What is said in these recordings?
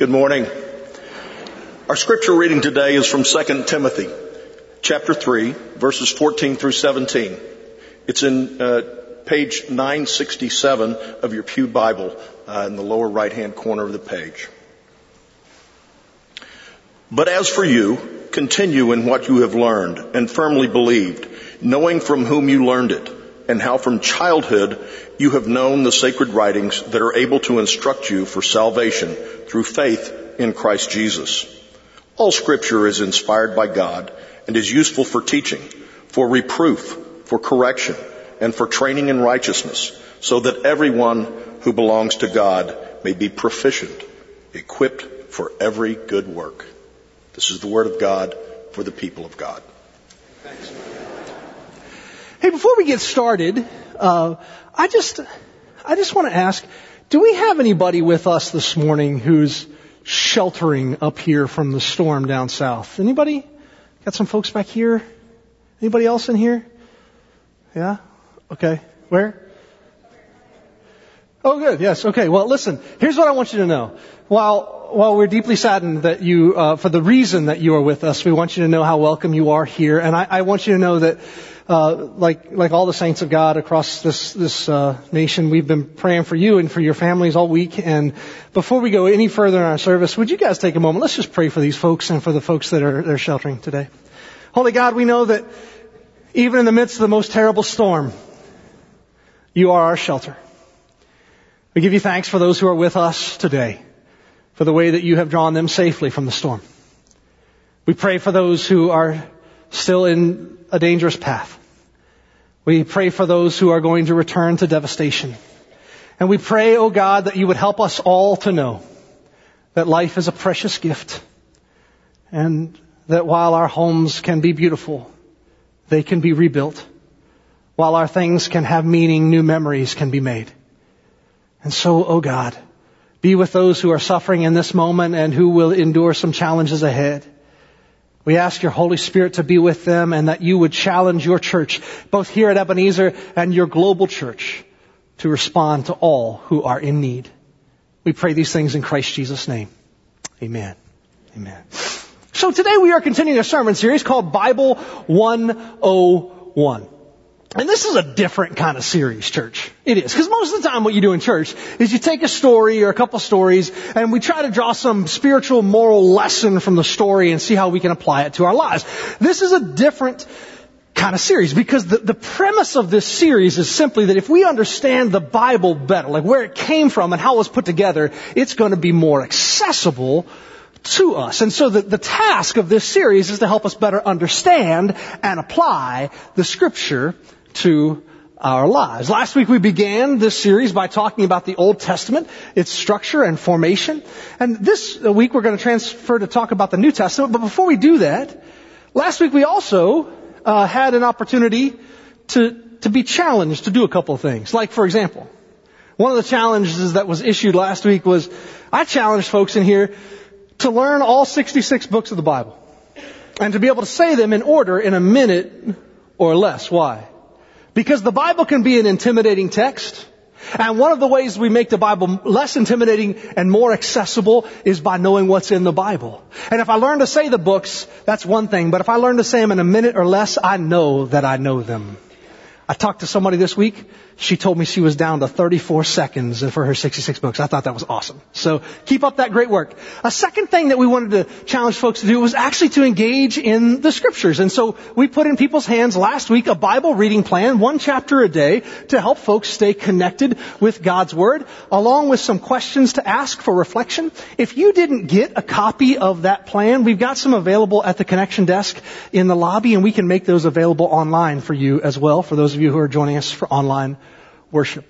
Good morning. Our scripture reading today is from 2 Timothy chapter 3 verses 14 through 17. It's in uh, page 967 of your Pew Bible uh, in the lower right hand corner of the page. But as for you, continue in what you have learned and firmly believed, knowing from whom you learned it and how from childhood you have known the sacred writings that are able to instruct you for salvation through faith in Christ Jesus. All scripture is inspired by God and is useful for teaching, for reproof, for correction, and for training in righteousness, so that everyone who belongs to God may be proficient, equipped for every good work. This is the word of God for the people of God. Thanks. Hey, before we get started, uh, I just, I just want to ask, do we have anybody with us this morning who's sheltering up here from the storm down south? Anybody? Got some folks back here? Anybody else in here? Yeah? Okay. Where? Oh, good. Yes. Okay. Well, listen. Here's what I want you to know. While while we're deeply saddened that you, uh, for the reason that you are with us, we want you to know how welcome you are here, and I, I want you to know that, uh, like like all the saints of God across this this uh, nation, we've been praying for you and for your families all week. And before we go any further in our service, would you guys take a moment? Let's just pray for these folks and for the folks that are, that are sheltering today. Holy God, we know that even in the midst of the most terrible storm, you are our shelter. We give you thanks for those who are with us today, for the way that you have drawn them safely from the storm. We pray for those who are still in a dangerous path. We pray for those who are going to return to devastation. And we pray, O oh God, that you would help us all to know that life is a precious gift and that while our homes can be beautiful, they can be rebuilt. While our things can have meaning, new memories can be made. And so, oh God, be with those who are suffering in this moment and who will endure some challenges ahead. We ask your Holy Spirit to be with them and that you would challenge your church, both here at Ebenezer and your global church, to respond to all who are in need. We pray these things in Christ Jesus' name. Amen. Amen. So today we are continuing a sermon series called Bible 101. And this is a different kind of series, church. It is. Because most of the time what you do in church is you take a story or a couple stories and we try to draw some spiritual moral lesson from the story and see how we can apply it to our lives. This is a different kind of series because the, the premise of this series is simply that if we understand the Bible better, like where it came from and how it was put together, it's going to be more accessible to us. And so the, the task of this series is to help us better understand and apply the scripture to our lives. Last week we began this series by talking about the Old Testament, its structure and formation. And this week we're going to transfer to talk about the New Testament. But before we do that, last week we also uh, had an opportunity to to be challenged to do a couple of things. Like for example, one of the challenges that was issued last week was I challenged folks in here to learn all 66 books of the Bible and to be able to say them in order in a minute or less. Why? Because the Bible can be an intimidating text. And one of the ways we make the Bible less intimidating and more accessible is by knowing what's in the Bible. And if I learn to say the books, that's one thing. But if I learn to say them in a minute or less, I know that I know them. I talked to somebody this week she told me she was down to 34 seconds for her 66 books. I thought that was awesome. So keep up that great work. A second thing that we wanted to challenge folks to do was actually to engage in the scriptures. And so we put in people's hands last week a Bible reading plan, one chapter a day, to help folks stay connected with God's Word, along with some questions to ask for reflection. If you didn't get a copy of that plan, we've got some available at the connection desk in the lobby, and we can make those available online for you as well, for those of you who are joining us for online worship.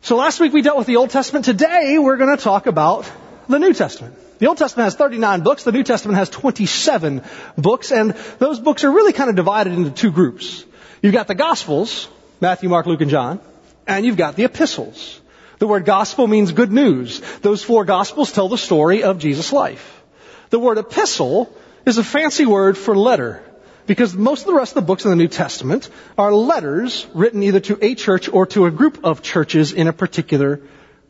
So last week we dealt with the Old Testament. Today we're going to talk about the New Testament. The Old Testament has 39 books. The New Testament has 27 books. And those books are really kind of divided into two groups. You've got the Gospels, Matthew, Mark, Luke, and John. And you've got the epistles. The word gospel means good news. Those four gospels tell the story of Jesus' life. The word epistle is a fancy word for letter. Because most of the rest of the books in the New Testament are letters written either to a church or to a group of churches in a particular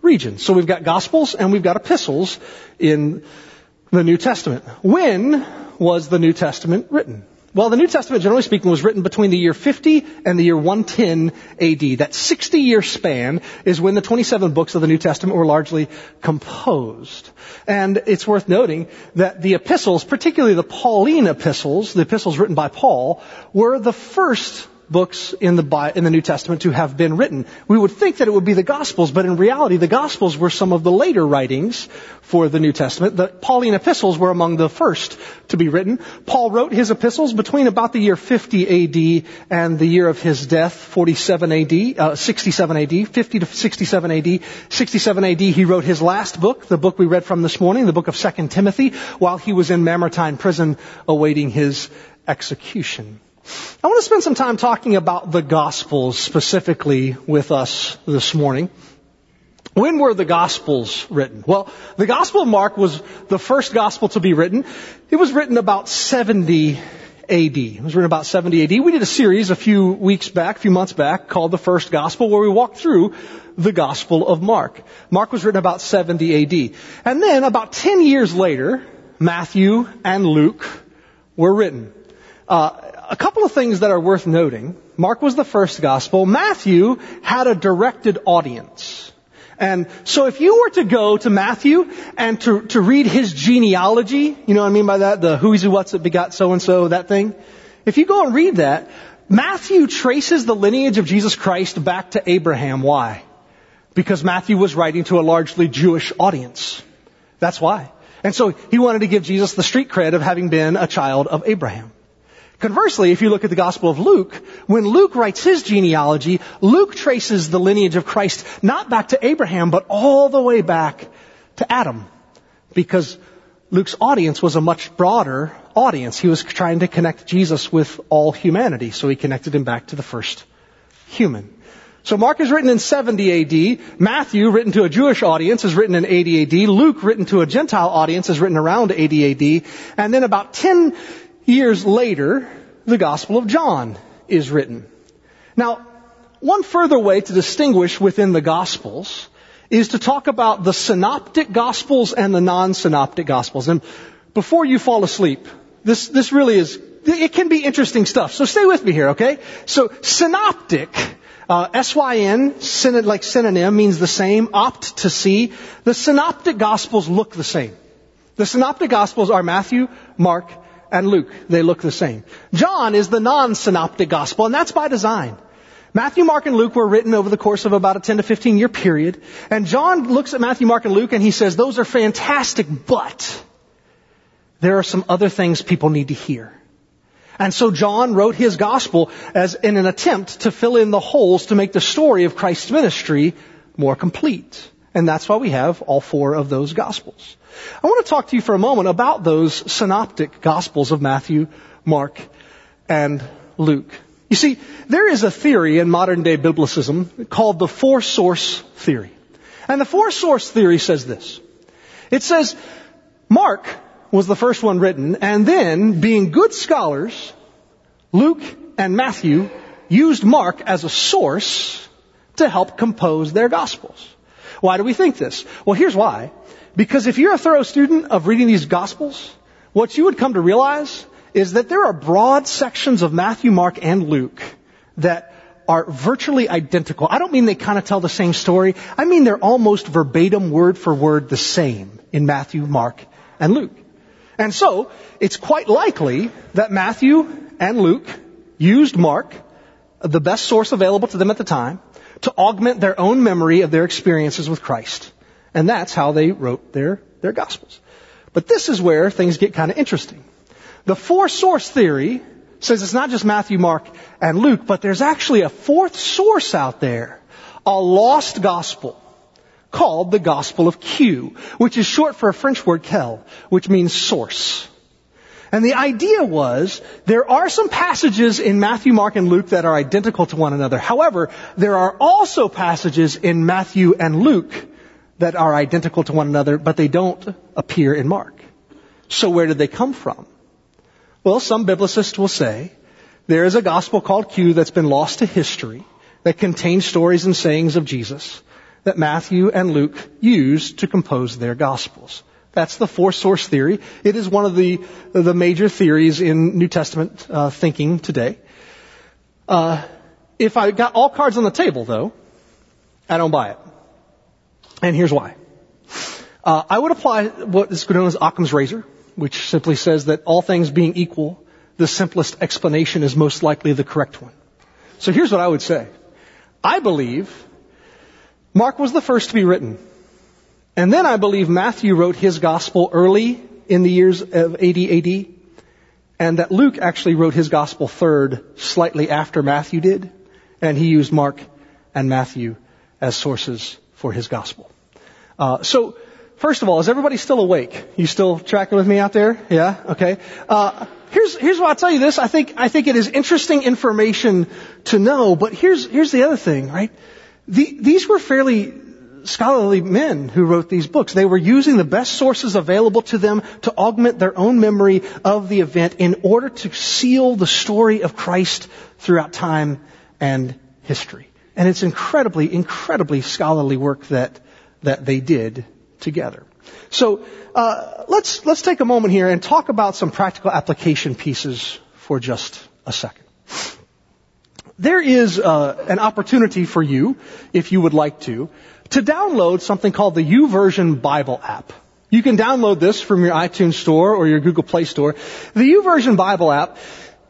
region. So we've got Gospels and we've got epistles in the New Testament. When was the New Testament written? Well, the New Testament, generally speaking, was written between the year 50 and the year 110 AD. That 60 year span is when the 27 books of the New Testament were largely composed. And it's worth noting that the epistles, particularly the Pauline epistles, the epistles written by Paul, were the first books in the, in the New Testament to have been written. We would think that it would be the Gospels, but in reality, the Gospels were some of the later writings for the New Testament. The Pauline epistles were among the first to be written. Paul wrote his epistles between about the year 50 AD and the year of his death, 47 AD, uh, 67 AD, 50 to 67 AD. 67 AD, he wrote his last book, the book we read from this morning, the book of 2 Timothy, while he was in Mamertine prison awaiting his execution. I want to spend some time talking about the Gospels specifically with us this morning. When were the Gospels written? Well, the Gospel of Mark was the first Gospel to be written. It was written about 70 AD. It was written about 70 AD. We did a series a few weeks back, a few months back, called The First Gospel, where we walked through the Gospel of Mark. Mark was written about 70 AD. And then about 10 years later, Matthew and Luke were written. Uh, a couple of things that are worth noting. Mark was the first gospel. Matthew had a directed audience. And so if you were to go to Matthew and to, to read his genealogy, you know what I mean by that? The who's who what's that begot so and so, that thing. If you go and read that, Matthew traces the lineage of Jesus Christ back to Abraham. Why? Because Matthew was writing to a largely Jewish audience. That's why. And so he wanted to give Jesus the street cred of having been a child of Abraham. Conversely, if you look at the Gospel of Luke, when Luke writes his genealogy, Luke traces the lineage of Christ not back to Abraham, but all the way back to Adam. Because Luke's audience was a much broader audience. He was trying to connect Jesus with all humanity, so he connected him back to the first human. So Mark is written in 70 AD. Matthew, written to a Jewish audience, is written in 80 AD. Luke, written to a Gentile audience, is written around 80 AD. And then about 10 years later, the Gospel of John is written. Now, one further way to distinguish within the Gospels is to talk about the synoptic Gospels and the non-synoptic Gospels. And before you fall asleep, this, this really is, it can be interesting stuff. So stay with me here, okay? So synoptic, uh, S-Y-N, syn- like synonym, means the same, opt to see. The synoptic Gospels look the same. The synoptic Gospels are Matthew, Mark, and Luke. They look the same. John is the non-synoptic gospel, and that's by design. Matthew, Mark, and Luke were written over the course of about a 10 to 15 year period. And John looks at Matthew, Mark, and Luke and he says, those are fantastic, but there are some other things people need to hear. And so John wrote his gospel as in an attempt to fill in the holes to make the story of Christ's ministry more complete. And that's why we have all four of those gospels. I want to talk to you for a moment about those synoptic gospels of Matthew, Mark, and Luke. You see, there is a theory in modern day biblicism called the four source theory. And the four source theory says this. It says, Mark was the first one written, and then, being good scholars, Luke and Matthew used Mark as a source to help compose their gospels. Why do we think this? Well, here's why. Because if you're a thorough student of reading these Gospels, what you would come to realize is that there are broad sections of Matthew, Mark, and Luke that are virtually identical. I don't mean they kind of tell the same story. I mean they're almost verbatim, word for word, the same in Matthew, Mark, and Luke. And so, it's quite likely that Matthew and Luke used Mark, the best source available to them at the time, to augment their own memory of their experiences with Christ. And that's how they wrote their, their gospels. But this is where things get kind of interesting. The four source theory says it's not just Matthew, Mark, and Luke, but there's actually a fourth source out there. A lost gospel called the Gospel of Q, which is short for a French word quel, which means source. And the idea was, there are some passages in Matthew, Mark, and Luke that are identical to one another. However, there are also passages in Matthew and Luke that are identical to one another, but they don't appear in Mark. So where did they come from? Well, some biblicists will say there is a gospel called Q that's been lost to history that contains stories and sayings of Jesus that Matthew and Luke used to compose their gospels. That's the four source theory. It is one of the, the major theories in New Testament uh, thinking today. Uh, if I got all cards on the table, though, I don't buy it. And here's why. Uh, I would apply what is known as Occam's razor, which simply says that all things being equal, the simplest explanation is most likely the correct one. So here's what I would say. I believe Mark was the first to be written. And then I believe Matthew wrote his gospel early in the years of 80 AD, and that Luke actually wrote his gospel third, slightly after Matthew did, and he used Mark and Matthew as sources for his gospel. Uh, so, first of all, is everybody still awake? You still tracking with me out there? Yeah? Okay. Uh, here's, here's why I'll tell you this. I think, I think it is interesting information to know, but here's, here's the other thing, right? The, these were fairly scholarly men who wrote these books. They were using the best sources available to them to augment their own memory of the event in order to seal the story of Christ throughout time and history. And it's incredibly, incredibly scholarly work that, that they did together. So uh, let's let's take a moment here and talk about some practical application pieces for just a second. There is uh, an opportunity for you, if you would like to, to download something called the YouVersion Bible app. You can download this from your iTunes store or your Google Play store. The YouVersion Bible app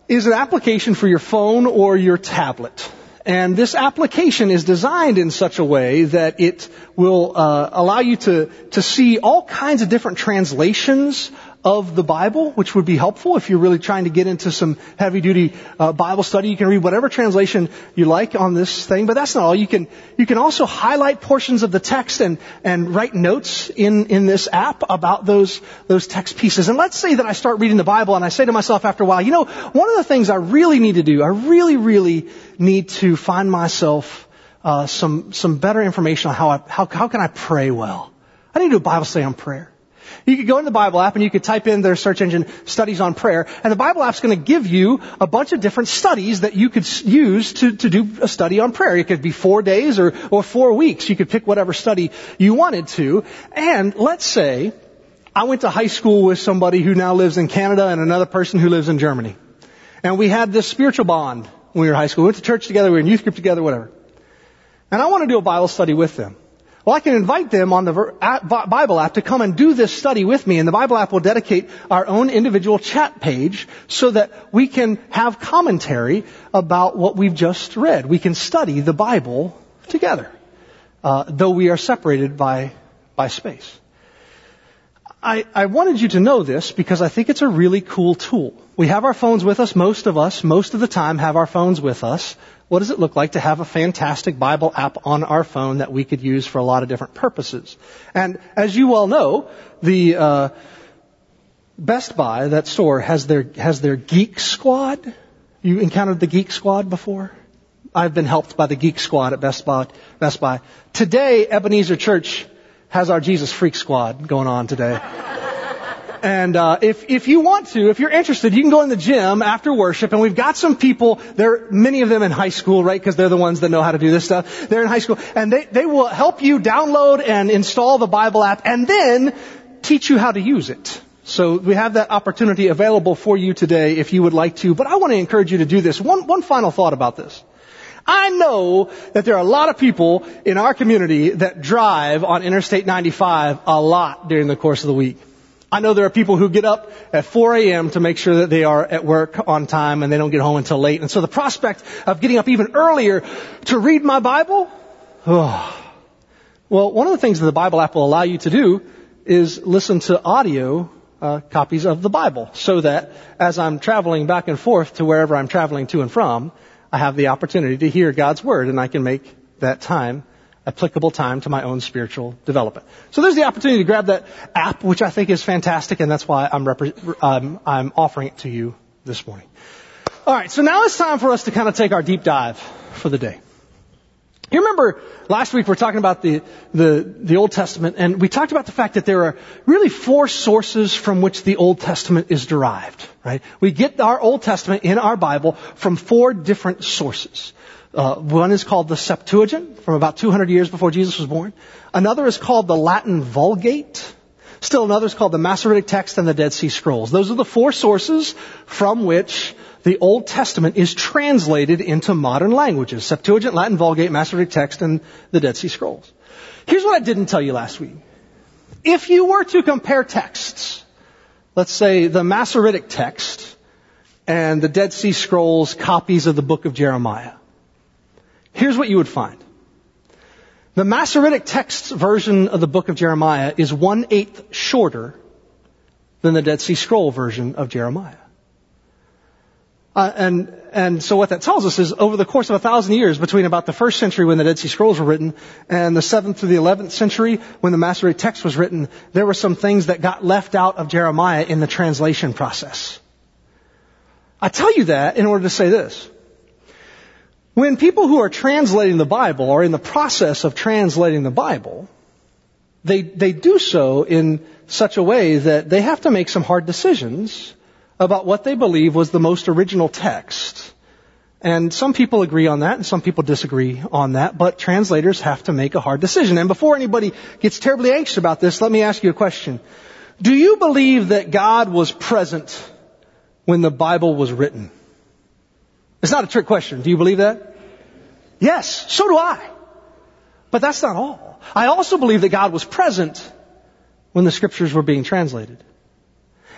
is an application for your phone or your tablet. And this application is designed in such a way that it will uh, allow you to, to see all kinds of different translations of the Bible, which would be helpful if you're really trying to get into some heavy duty uh, Bible study. You can read whatever translation you like on this thing, but that's not all. You can you can also highlight portions of the text and and write notes in in this app about those those text pieces. And let's say that I start reading the Bible and I say to myself after a while, you know, one of the things I really need to do, I really really need to find myself uh, some some better information on how I how how can I pray well. I need to do a Bible study on prayer. You could go in the Bible app and you could type in their search engine studies on prayer, and the Bible app's going to give you a bunch of different studies that you could use to, to do a study on prayer. It could be four days or, or four weeks. You could pick whatever study you wanted to. And let's say I went to high school with somebody who now lives in Canada and another person who lives in Germany. And we had this spiritual bond when we were in high school. We went to church together, we were in youth group together, whatever. And I want to do a Bible study with them. Well, I can invite them on the Bible app to come and do this study with me, and the Bible app will dedicate our own individual chat page so that we can have commentary about what we've just read. We can study the Bible together, uh, though we are separated by by space. I, I wanted you to know this because I think it's a really cool tool. We have our phones with us, most of us, most of the time have our phones with us what does it look like to have a fantastic Bible app on our phone that we could use for a lot of different purposes? And as you all know, the uh, Best Buy, that store, has their has their Geek Squad. You encountered the Geek Squad before? I've been helped by the Geek Squad at Best Buy. Best Buy. Today, Ebenezer Church has our Jesus Freak Squad going on today. And uh, if if you want to, if you're interested, you can go in the gym after worship, and we've got some people. There, many of them in high school, right? Because they're the ones that know how to do this stuff. They're in high school, and they they will help you download and install the Bible app, and then teach you how to use it. So we have that opportunity available for you today if you would like to. But I want to encourage you to do this. One one final thought about this. I know that there are a lot of people in our community that drive on Interstate 95 a lot during the course of the week. I know there are people who get up at 4 a.m. to make sure that they are at work on time and they don't get home until late. And so the prospect of getting up even earlier to read my Bible, oh. well, one of the things that the Bible app will allow you to do is listen to audio uh, copies of the Bible so that as I'm traveling back and forth to wherever I'm traveling to and from, I have the opportunity to hear God's Word and I can make that time applicable time to my own spiritual development. So there's the opportunity to grab that app, which I think is fantastic, and that's why I'm, um, I'm offering it to you this morning. All right, so now it's time for us to kind of take our deep dive for the day. You remember last week we were talking about the, the, the Old Testament, and we talked about the fact that there are really four sources from which the Old Testament is derived, right? We get our Old Testament in our Bible from four different sources. Uh, one is called the Septuagint from about 200 years before Jesus was born. Another is called the Latin Vulgate. Still another is called the Masoretic Text and the Dead Sea Scrolls. Those are the four sources from which the Old Testament is translated into modern languages. Septuagint, Latin Vulgate, Masoretic Text, and the Dead Sea Scrolls. Here's what I didn't tell you last week. If you were to compare texts, let's say the Masoretic text and the Dead Sea Scrolls copies of the book of Jeremiah, here's what you would find. The Masoretic text version of the book of Jeremiah is one eighth shorter than the Dead Sea Scroll version of Jeremiah. Uh, and and so what that tells us is over the course of a thousand years between about the first century when the Dead Sea Scrolls were written and the seventh through the eleventh century when the Masoretic text was written, there were some things that got left out of Jeremiah in the translation process. I tell you that in order to say this. When people who are translating the Bible are in the process of translating the Bible, they, they do so in such a way that they have to make some hard decisions about what they believe was the most original text. And some people agree on that and some people disagree on that, but translators have to make a hard decision. And before anybody gets terribly anxious about this, let me ask you a question. Do you believe that God was present when the Bible was written? It's not a trick question. Do you believe that? Yes, so do I. But that's not all. I also believe that God was present when the scriptures were being translated.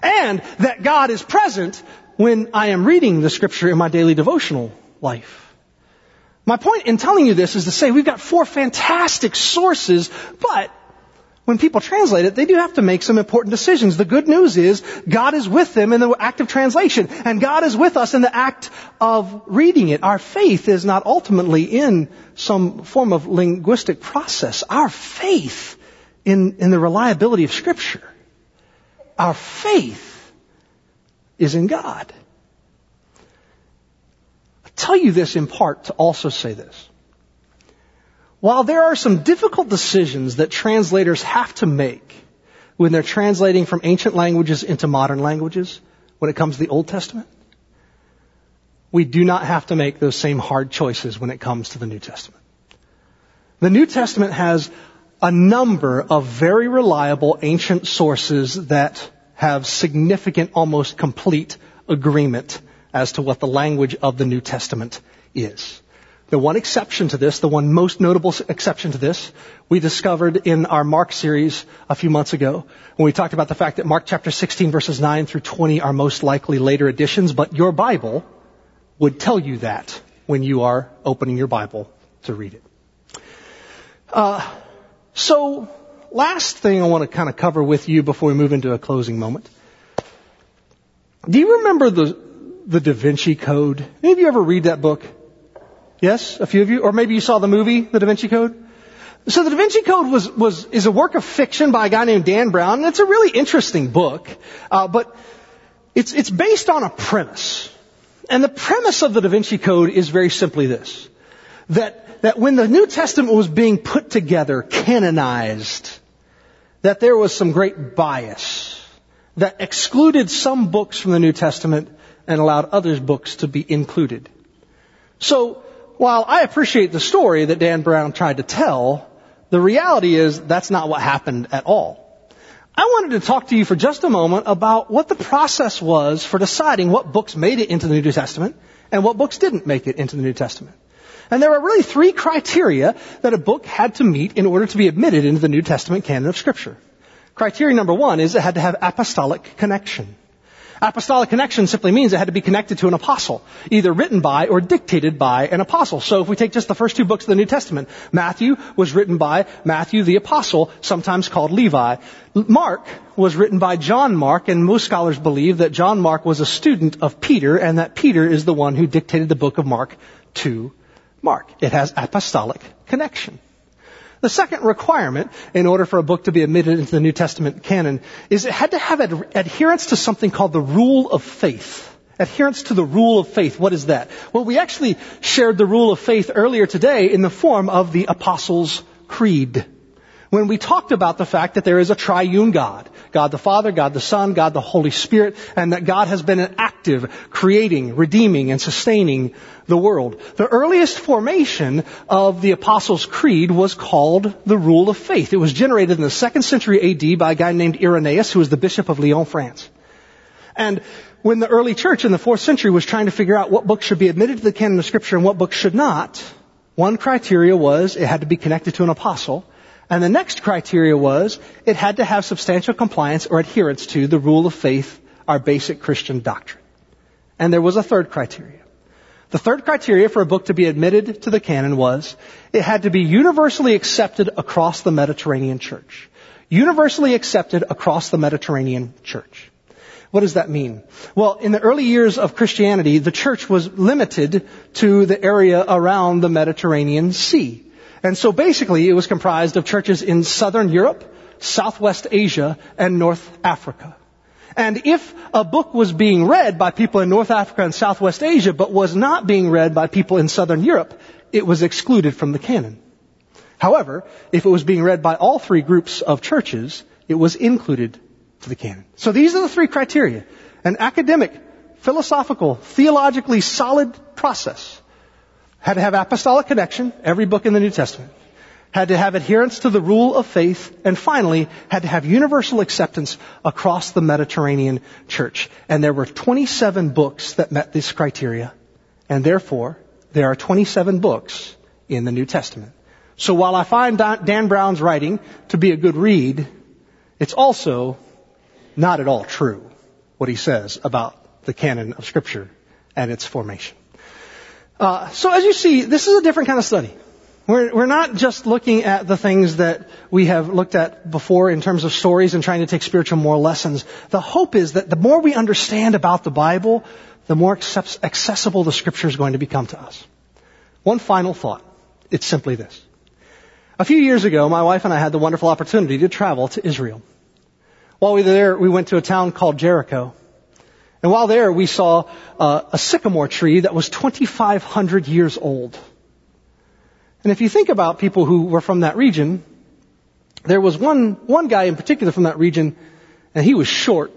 And that God is present when I am reading the scripture in my daily devotional life. My point in telling you this is to say we've got four fantastic sources, but when people translate it, they do have to make some important decisions. The good news is God is with them in the act of translation, and God is with us in the act of reading it. Our faith is not ultimately in some form of linguistic process. Our faith in, in the reliability of Scripture. Our faith is in God. I tell you this in part to also say this. While there are some difficult decisions that translators have to make when they're translating from ancient languages into modern languages, when it comes to the Old Testament, we do not have to make those same hard choices when it comes to the New Testament. The New Testament has a number of very reliable ancient sources that have significant, almost complete agreement as to what the language of the New Testament is. The one exception to this, the one most notable exception to this, we discovered in our Mark series a few months ago when we talked about the fact that Mark chapter 16 verses 9 through 20 are most likely later additions, but your Bible would tell you that when you are opening your Bible to read it. Uh, so, last thing I want to kind of cover with you before we move into a closing moment. Do you remember the, the Da Vinci Code? Of you ever read that book? Yes? A few of you? Or maybe you saw the movie, The Da Vinci Code? So the Da Vinci Code was, was, is a work of fiction by a guy named Dan Brown, and it's a really interesting book, uh, but it's, it's based on a premise. And the premise of the Da Vinci Code is very simply this. That, that when the New Testament was being put together, canonized, that there was some great bias that excluded some books from the New Testament and allowed others books to be included. So, while I appreciate the story that Dan Brown tried to tell, the reality is that's not what happened at all. I wanted to talk to you for just a moment about what the process was for deciding what books made it into the New Testament and what books didn't make it into the New Testament. And there are really three criteria that a book had to meet in order to be admitted into the New Testament canon of Scripture. Criteria number one is it had to have apostolic connection. Apostolic connection simply means it had to be connected to an apostle, either written by or dictated by an apostle. So if we take just the first two books of the New Testament, Matthew was written by Matthew the apostle, sometimes called Levi. Mark was written by John Mark, and most scholars believe that John Mark was a student of Peter, and that Peter is the one who dictated the book of Mark to Mark. It has apostolic connection. The second requirement in order for a book to be admitted into the New Testament canon is it had to have ad- adherence to something called the rule of faith. Adherence to the rule of faith. What is that? Well, we actually shared the rule of faith earlier today in the form of the Apostles' Creed. When we talked about the fact that there is a triune God. God the Father, God the Son, God the Holy Spirit, and that God has been an active, creating, redeeming, and sustaining the world. The earliest formation of the Apostles' Creed was called the Rule of Faith. It was generated in the second century AD by a guy named Irenaeus, who was the Bishop of Lyon, France. And when the early church in the fourth century was trying to figure out what books should be admitted to the canon of scripture and what books should not, one criteria was it had to be connected to an apostle. And the next criteria was it had to have substantial compliance or adherence to the rule of faith, our basic Christian doctrine. And there was a third criteria. The third criteria for a book to be admitted to the canon was it had to be universally accepted across the Mediterranean church. Universally accepted across the Mediterranean church. What does that mean? Well, in the early years of Christianity, the church was limited to the area around the Mediterranean Sea. And so basically it was comprised of churches in southern Europe, southwest Asia, and North Africa. And if a book was being read by people in North Africa and Southwest Asia, but was not being read by people in Southern Europe, it was excluded from the canon. However, if it was being read by all three groups of churches, it was included to the canon. So these are the three criteria. An academic, philosophical, theologically solid process had to have apostolic connection, every book in the New Testament, had to have adherence to the rule of faith, and finally had to have universal acceptance across the Mediterranean church. And there were 27 books that met this criteria, and therefore there are 27 books in the New Testament. So while I find Dan Brown's writing to be a good read, it's also not at all true what he says about the canon of Scripture and its formation. Uh, so as you see, this is a different kind of study. We're, we're not just looking at the things that we have looked at before in terms of stories and trying to take spiritual moral lessons. The hope is that the more we understand about the Bible, the more accessible the Scripture is going to become to us. One final thought. It's simply this. A few years ago, my wife and I had the wonderful opportunity to travel to Israel. While we were there, we went to a town called Jericho. And while there, we saw uh, a sycamore tree that was 2,500 years old. And if you think about people who were from that region, there was one, one guy in particular from that region, and he was short.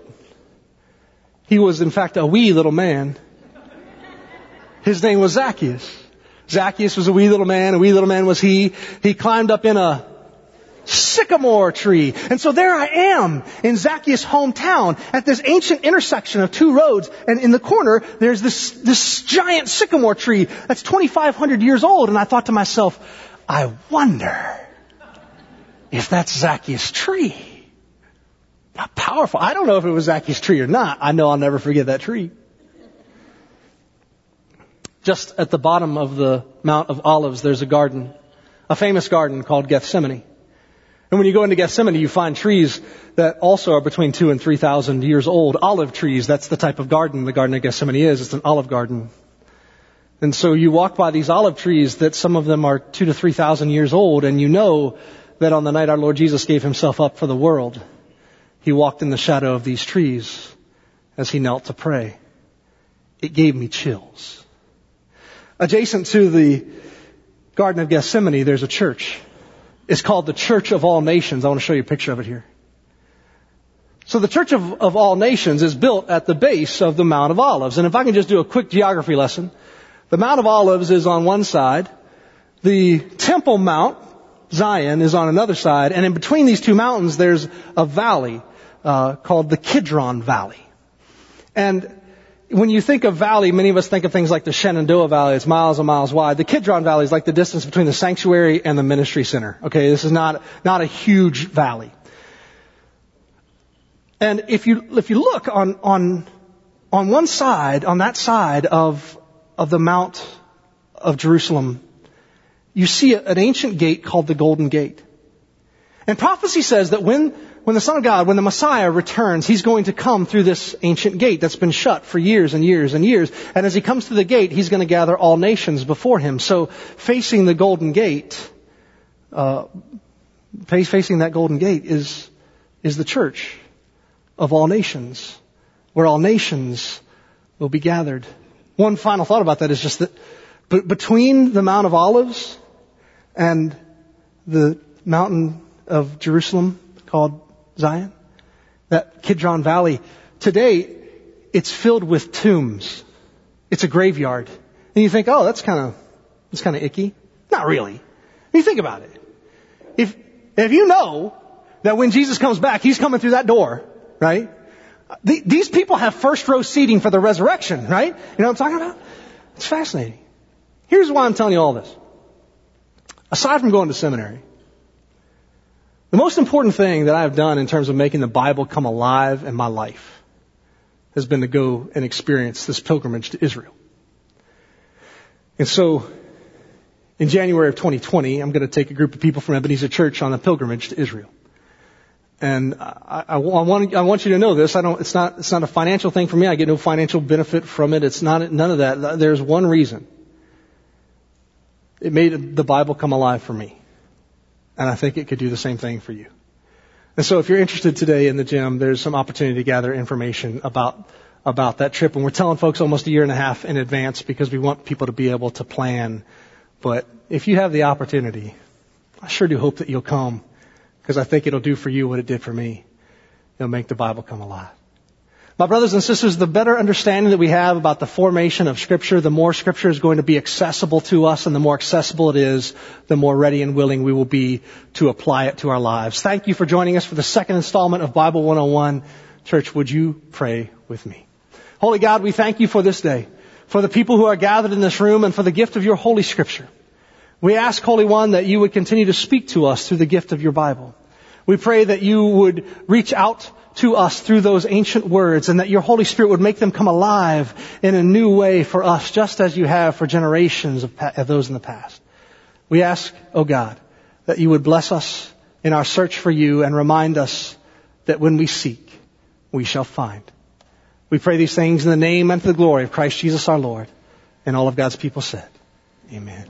He was, in fact, a wee little man. His name was Zacchaeus. Zacchaeus was a wee little man, a wee little man was he. He climbed up in a sycamore tree. And so there I am in Zacchaeus' hometown at this ancient intersection of two roads. And in the corner, there's this, this giant sycamore tree that's 2,500 years old. And I thought to myself, I wonder if that's Zacchaeus' tree. How powerful. I don't know if it was Zacchaeus' tree or not. I know I'll never forget that tree. Just at the bottom of the Mount of Olives, there's a garden, a famous garden called Gethsemane. And when you go into Gethsemane, you find trees that also are between two and three thousand years old. Olive trees, that's the type of garden the Garden of Gethsemane is. It's an olive garden. And so you walk by these olive trees that some of them are two to three thousand years old, and you know that on the night our Lord Jesus gave himself up for the world, he walked in the shadow of these trees as he knelt to pray. It gave me chills. Adjacent to the Garden of Gethsemane, there's a church is called the Church of All Nations. I want to show you a picture of it here. So the Church of, of All Nations is built at the base of the Mount of Olives. And if I can just do a quick geography lesson, the Mount of Olives is on one side, the Temple Mount, Zion, is on another side, and in between these two mountains there's a valley uh, called the Kidron Valley. And when you think of valley, many of us think of things like the Shenandoah Valley. It's miles and miles wide. The Kidron Valley is like the distance between the sanctuary and the ministry center. Okay, this is not, not a huge valley. And if you, if you look on, on, on one side, on that side of, of the Mount of Jerusalem, you see an ancient gate called the Golden Gate. And prophecy says that when when the Son of God, when the Messiah returns, He's going to come through this ancient gate that's been shut for years and years and years. And as He comes through the gate, He's going to gather all nations before Him. So facing the golden gate, uh, facing that golden gate is, is the church of all nations, where all nations will be gathered. One final thought about that is just that between the Mount of Olives and the mountain of Jerusalem called Zion? That Kidron Valley. Today, it's filled with tombs. It's a graveyard. And you think, oh, that's kind of, that's kind of icky. Not really. Mean, think about it. If, if you know that when Jesus comes back, He's coming through that door, right? these people have first row seating for the resurrection, right? You know what I'm talking about? It's fascinating. Here's why I'm telling you all this. Aside from going to seminary, the most important thing that I've done in terms of making the Bible come alive in my life has been to go and experience this pilgrimage to Israel. And so, in January of 2020, I'm going to take a group of people from Ebenezer Church on a pilgrimage to Israel. And I, I, I, want, I want you to know this. I don't, it's not, it's not a financial thing for me. I get no financial benefit from it. It's not, none of that. There's one reason. It made the Bible come alive for me. And I think it could do the same thing for you. And so if you're interested today in the gym, there's some opportunity to gather information about, about that trip. And we're telling folks almost a year and a half in advance because we want people to be able to plan. But if you have the opportunity, I sure do hope that you'll come because I think it'll do for you what it did for me. It'll make the Bible come alive. My brothers and sisters, the better understanding that we have about the formation of Scripture, the more Scripture is going to be accessible to us, and the more accessible it is, the more ready and willing we will be to apply it to our lives. Thank you for joining us for the second installment of Bible 101. Church, would you pray with me? Holy God, we thank you for this day, for the people who are gathered in this room, and for the gift of your Holy Scripture. We ask, Holy One, that you would continue to speak to us through the gift of your Bible. We pray that you would reach out to us through those ancient words and that your Holy Spirit would make them come alive in a new way for us, just as you have for generations of, of those in the past. We ask, O oh God, that you would bless us in our search for you and remind us that when we seek, we shall find. We pray these things in the name and for the glory of Christ Jesus our Lord. And all of God's people said, Amen.